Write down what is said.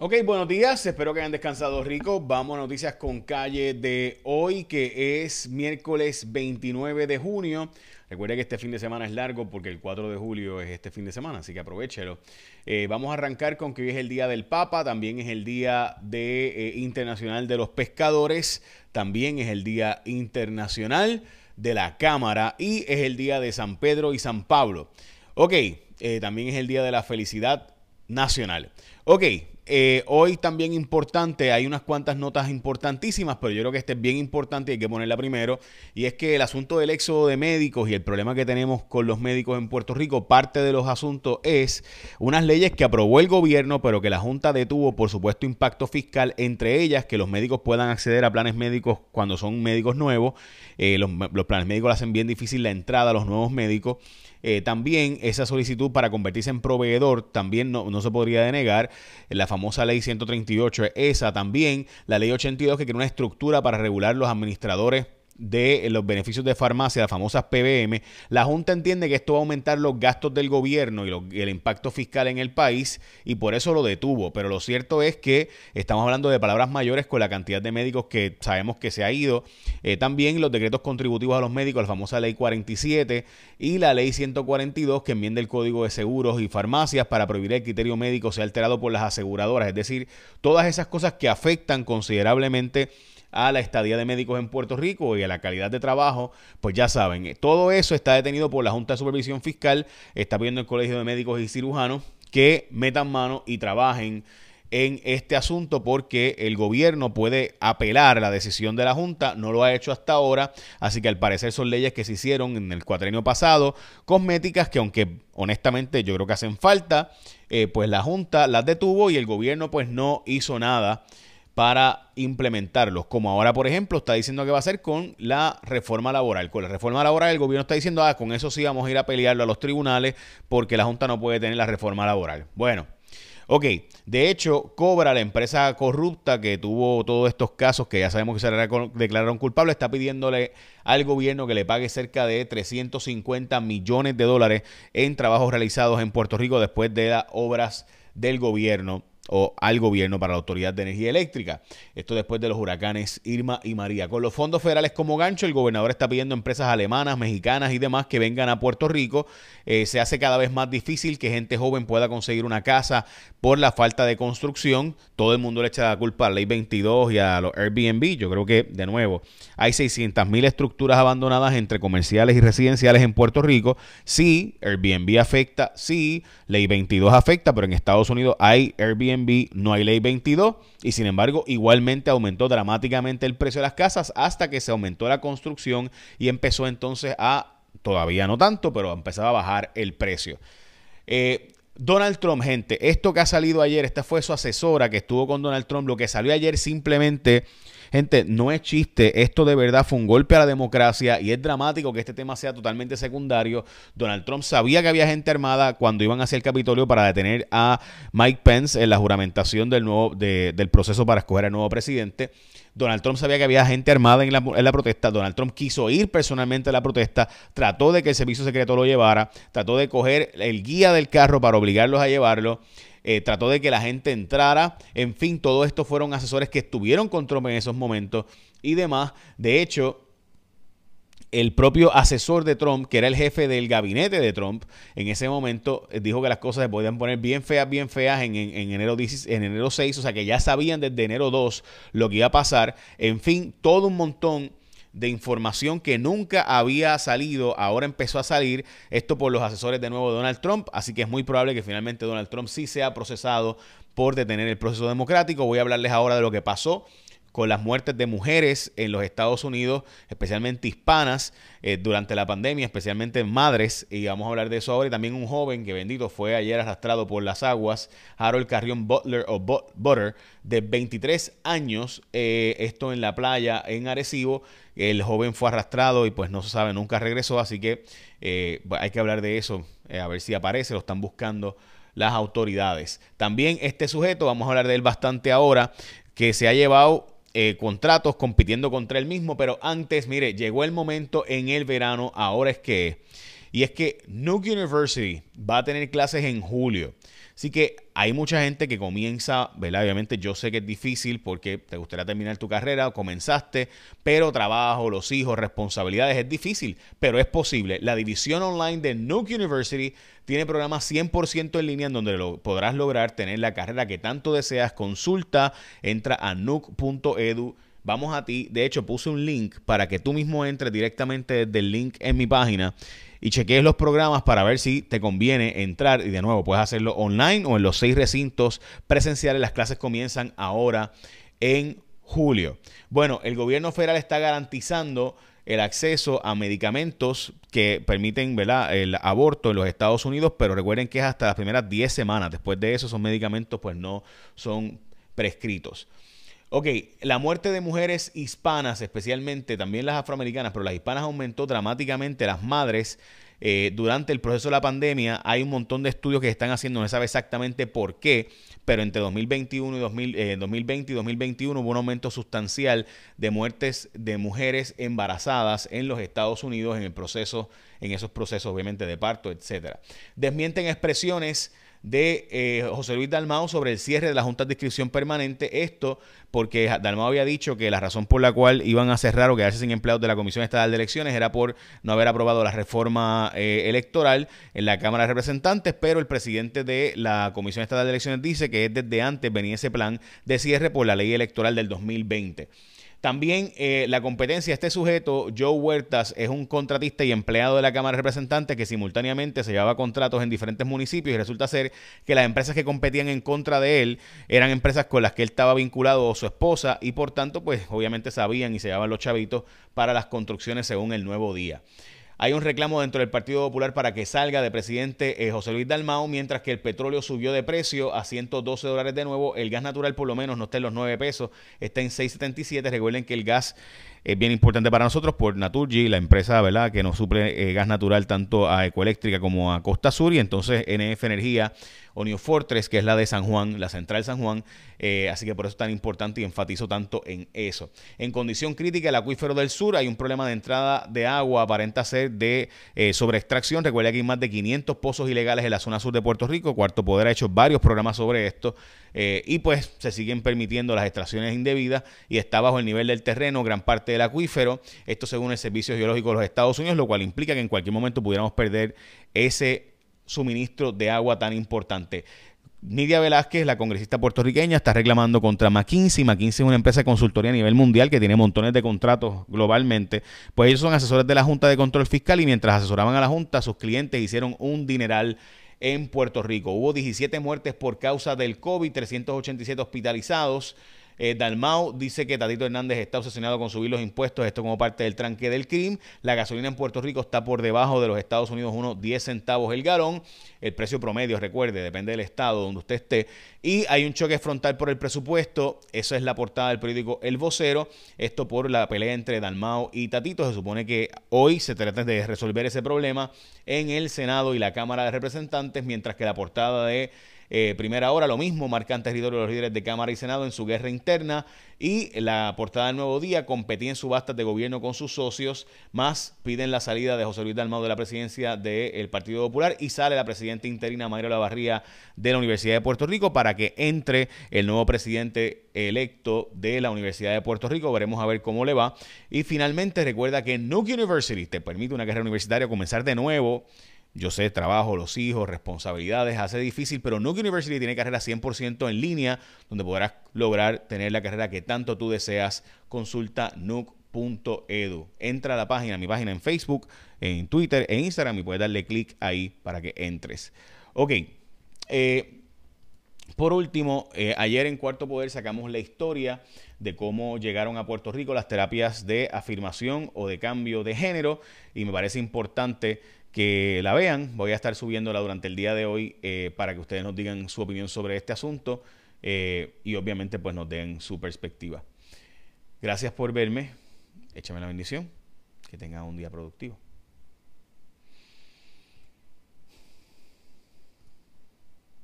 Ok, buenos días, espero que hayan descansado rico. Vamos a noticias con calle de hoy, que es miércoles 29 de junio. Recuerde que este fin de semana es largo porque el 4 de julio es este fin de semana, así que aprovechelo. Eh, vamos a arrancar con que hoy es el Día del Papa, también es el Día de, eh, Internacional de los Pescadores, también es el Día Internacional de la Cámara y es el Día de San Pedro y San Pablo. Ok, eh, también es el Día de la Felicidad Nacional. Ok, eh, hoy también importante, hay unas cuantas notas importantísimas, pero yo creo que este es bien importante y hay que ponerla primero, y es que el asunto del éxodo de médicos y el problema que tenemos con los médicos en Puerto Rico, parte de los asuntos es unas leyes que aprobó el gobierno, pero que la Junta detuvo por supuesto impacto fiscal, entre ellas que los médicos puedan acceder a planes médicos cuando son médicos nuevos, eh, los, los planes médicos hacen bien difícil la entrada a los nuevos médicos, eh, también esa solicitud para convertirse en proveedor también no, no, se podría denegar. La famosa ley 138, esa también. La ley 82 que crea una estructura para regular los administradores de los beneficios de farmacia, las famosas PBM, la Junta entiende que esto va a aumentar los gastos del gobierno y, el impacto fiscal en el país y por eso lo detuvo. Pero lo cierto es que estamos hablando de palabras mayores con la cantidad de médicos que sabemos que se ha ido. Eh, también los decretos contributivos a los médicos, la famosa ley 47 y la ley 142 que enmienda el Código de Seguros y Farmacias para prohibir el criterio médico sea alterado por las aseguradoras. Es decir, todas esas cosas que afectan considerablemente a la estadía de médicos en Puerto Rico y a la calidad de trabajo, pues ya saben, todo eso está detenido por la Junta de Supervisión Fiscal, está pidiendo el Colegio de Médicos y Cirujanos que metan mano y trabajen en este asunto porque el gobierno puede apelar la decisión de la Junta, no lo ha hecho hasta ahora, así que al parecer son leyes que se hicieron en el cuatrenio pasado, cosméticas que aunque honestamente yo creo que hacen falta, eh, pues la Junta las detuvo y el gobierno pues no hizo nada para implementarlos, como ahora por ejemplo está diciendo que va a hacer con la reforma laboral. Con la reforma laboral el gobierno está diciendo, ah, con eso sí vamos a ir a pelearlo a los tribunales porque la Junta no puede tener la reforma laboral. Bueno, ok, de hecho Cobra, la empresa corrupta que tuvo todos estos casos que ya sabemos que se declararon culpables, está pidiéndole al gobierno que le pague cerca de 350 millones de dólares en trabajos realizados en Puerto Rico después de las obras del gobierno o al gobierno para la Autoridad de Energía Eléctrica. Esto después de los huracanes Irma y María. Con los fondos federales como gancho, el gobernador está pidiendo empresas alemanas, mexicanas y demás que vengan a Puerto Rico. Eh, se hace cada vez más difícil que gente joven pueda conseguir una casa por la falta de construcción. Todo el mundo le echa la culpa a la Ley 22 y a los Airbnb. Yo creo que, de nuevo, hay 600 mil estructuras abandonadas entre comerciales y residenciales en Puerto Rico. Sí, Airbnb afecta, sí, Ley 22 afecta, pero en Estados Unidos hay Airbnb no hay ley 22 y sin embargo igualmente aumentó dramáticamente el precio de las casas hasta que se aumentó la construcción y empezó entonces a, todavía no tanto, pero empezaba a bajar el precio. Eh, Donald Trump, gente, esto que ha salido ayer, esta fue su asesora que estuvo con Donald Trump, lo que salió ayer simplemente Gente, no es chiste, esto de verdad fue un golpe a la democracia y es dramático que este tema sea totalmente secundario. Donald Trump sabía que había gente armada cuando iban hacia el Capitolio para detener a Mike Pence en la juramentación del, nuevo, del proceso para escoger al nuevo presidente. Donald Trump sabía que había gente armada en la, en la, protesta. Donald Trump quiso ir personalmente a la protesta, trató de que el servicio secreto lo llevara, trató de coger el guía del carro para obligarlos a llevarlo. Eh, trató de que la gente entrara, en fin, todo esto fueron asesores que estuvieron con Trump en esos momentos y demás. De hecho, el propio asesor de Trump, que era el jefe del gabinete de Trump, en ese momento eh, dijo que las cosas se podían poner bien feas, bien feas en, enero, en enero 6, o sea que ya sabían desde enero 2 lo que iba a pasar. En fin, todo un montón de información que nunca había salido, ahora empezó a salir, esto por los asesores de nuevo de Donald Trump, así que es muy probable que finalmente Donald Trump sí sea procesado por detener el proceso democrático. Voy a hablarles ahora de lo que pasó con las muertes de mujeres en los Estados Unidos, especialmente hispanas, eh, durante la pandemia, especialmente madres, y vamos a hablar de eso ahora, y también un joven que bendito fue ayer arrastrado por las aguas, Harold Carrión Butler o Butter, de 23 años, eh, esto en la playa en Arecibo, el joven fue arrastrado y pues no se sabe, nunca regresó, así que eh, hay que hablar de eso, a ver si aparece, lo están buscando las autoridades. También este sujeto, vamos a hablar de él bastante ahora, que se ha llevado eh, contratos compitiendo contra él mismo, pero antes, mire, llegó el momento en el verano, ahora es que Y es que Nuke University va a tener clases en julio. Así que hay mucha gente que comienza, ¿verdad? Obviamente yo sé que es difícil porque te gustaría terminar tu carrera, comenzaste, pero trabajo, los hijos, responsabilidades, es difícil, pero es posible. La división online de Nuke University tiene programas 100% en línea en donde lo podrás lograr tener la carrera que tanto deseas. Consulta, entra a nuke.edu vamos a ti. De hecho, puse un link para que tú mismo entres directamente desde el link en mi página y chequees los programas para ver si te conviene entrar. Y de nuevo, puedes hacerlo online o en los seis recintos presenciales. Las clases comienzan ahora en julio. Bueno, el gobierno federal está garantizando el acceso a medicamentos que permiten el aborto en los Estados Unidos, pero recuerden que es hasta las primeras 10 semanas. Después de eso, esos medicamentos pues no son prescritos. Ok, la muerte de mujeres hispanas, especialmente también las afroamericanas, pero las hispanas aumentó dramáticamente. Las madres, eh, durante el proceso de la pandemia, hay un montón de estudios que están haciendo, no se sabe exactamente por qué, pero entre 2021 y 2020 y 2021 hubo un aumento sustancial de muertes de mujeres embarazadas en los Estados Unidos en el proceso, en esos procesos obviamente de parto, etcétera. Desmienten expresiones de eh, José Luis Dalmao sobre el cierre de la Junta de Inscripción Permanente. Esto porque Dalmao había dicho que la razón por la cual iban a cerrar o quedarse sin empleados de la Comisión Estatal de Elecciones era por no haber aprobado la reforma eh, electoral en la Cámara de Representantes, pero el presidente de la Comisión Estatal de Elecciones dice que desde antes venía ese plan de cierre por la ley electoral del 2020. También eh, la competencia, este sujeto, Joe Huertas, es un contratista y empleado de la Cámara de Representantes que simultáneamente se llevaba contratos en diferentes municipios y resulta ser que las empresas que competían en contra de él eran empresas con las que él estaba vinculado o su esposa y por tanto, pues obviamente sabían y se llevaban los chavitos para las construcciones según el nuevo día. Hay un reclamo dentro del Partido Popular para que salga de presidente eh, José Luis Dalmao, mientras que el petróleo subió de precio a 112 dólares de nuevo. El gas natural por lo menos no está en los 9 pesos, está en 6.77. Recuerden que el gas es bien importante para nosotros por Naturgy, la empresa ¿verdad? que nos suple eh, gas natural tanto a Ecoeléctrica como a Costa Sur y entonces NF Energía o New Fortress, que es la de San Juan, la central San Juan. Eh, así que por eso es tan importante y enfatizo tanto en eso. En condición crítica, el acuífero del sur, hay un problema de entrada de agua, aparenta ser de eh, sobreextracción. Recuerda que hay más de 500 pozos ilegales en la zona sur de Puerto Rico. Cuarto Poder ha hecho varios programas sobre esto. Eh, y pues se siguen permitiendo las extracciones indebidas y está bajo el nivel del terreno gran parte del acuífero. Esto según el Servicio Geológico de los Estados Unidos, lo cual implica que en cualquier momento pudiéramos perder ese suministro de agua tan importante. Nidia Velázquez, la congresista puertorriqueña, está reclamando contra McKinsey. McKinsey es una empresa de consultoría a nivel mundial que tiene montones de contratos globalmente. Pues ellos son asesores de la Junta de Control Fiscal y mientras asesoraban a la Junta, sus clientes hicieron un dineral en Puerto Rico. Hubo 17 muertes por causa del COVID, 387 hospitalizados. Eh, Dalmau dice que Tatito Hernández está obsesionado con subir los impuestos, esto como parte del tranque del crimen. La gasolina en Puerto Rico está por debajo de los Estados Unidos, unos 10 centavos el galón. El precio promedio, recuerde, depende del estado donde usted esté. Y hay un choque frontal por el presupuesto. Eso es la portada del periódico El Vocero. Esto por la pelea entre Dalmau y Tatito. Se supone que hoy se trata de resolver ese problema en el Senado y la Cámara de Representantes, mientras que la portada de eh, primera hora, lo mismo, marcan territorio los líderes de Cámara y Senado en su guerra interna. Y la portada del Nuevo Día competía en subastas de gobierno con sus socios, más piden la salida de José Luis Dalmau de la presidencia del Partido Popular y sale la presidenta interina Mayra Lavarría de la Universidad de Puerto Rico para que entre el nuevo presidente electo de la Universidad de Puerto Rico. Veremos a ver cómo le va. Y finalmente recuerda que Nuke University te permite una carrera universitaria comenzar de nuevo yo sé, trabajo, los hijos, responsabilidades, hace difícil, pero Nuke University tiene carrera 100% en línea, donde podrás lograr tener la carrera que tanto tú deseas. Consulta nuke.edu. Entra a la página, mi página en Facebook, en Twitter, en Instagram y puedes darle clic ahí para que entres. Ok. Eh, por último, eh, ayer en Cuarto Poder sacamos la historia de cómo llegaron a Puerto Rico las terapias de afirmación o de cambio de género y me parece importante que la vean. Voy a estar subiéndola durante el día de hoy eh, para que ustedes nos digan su opinión sobre este asunto eh, y obviamente pues nos den su perspectiva. Gracias por verme. Échame la bendición. Que tengan un día productivo.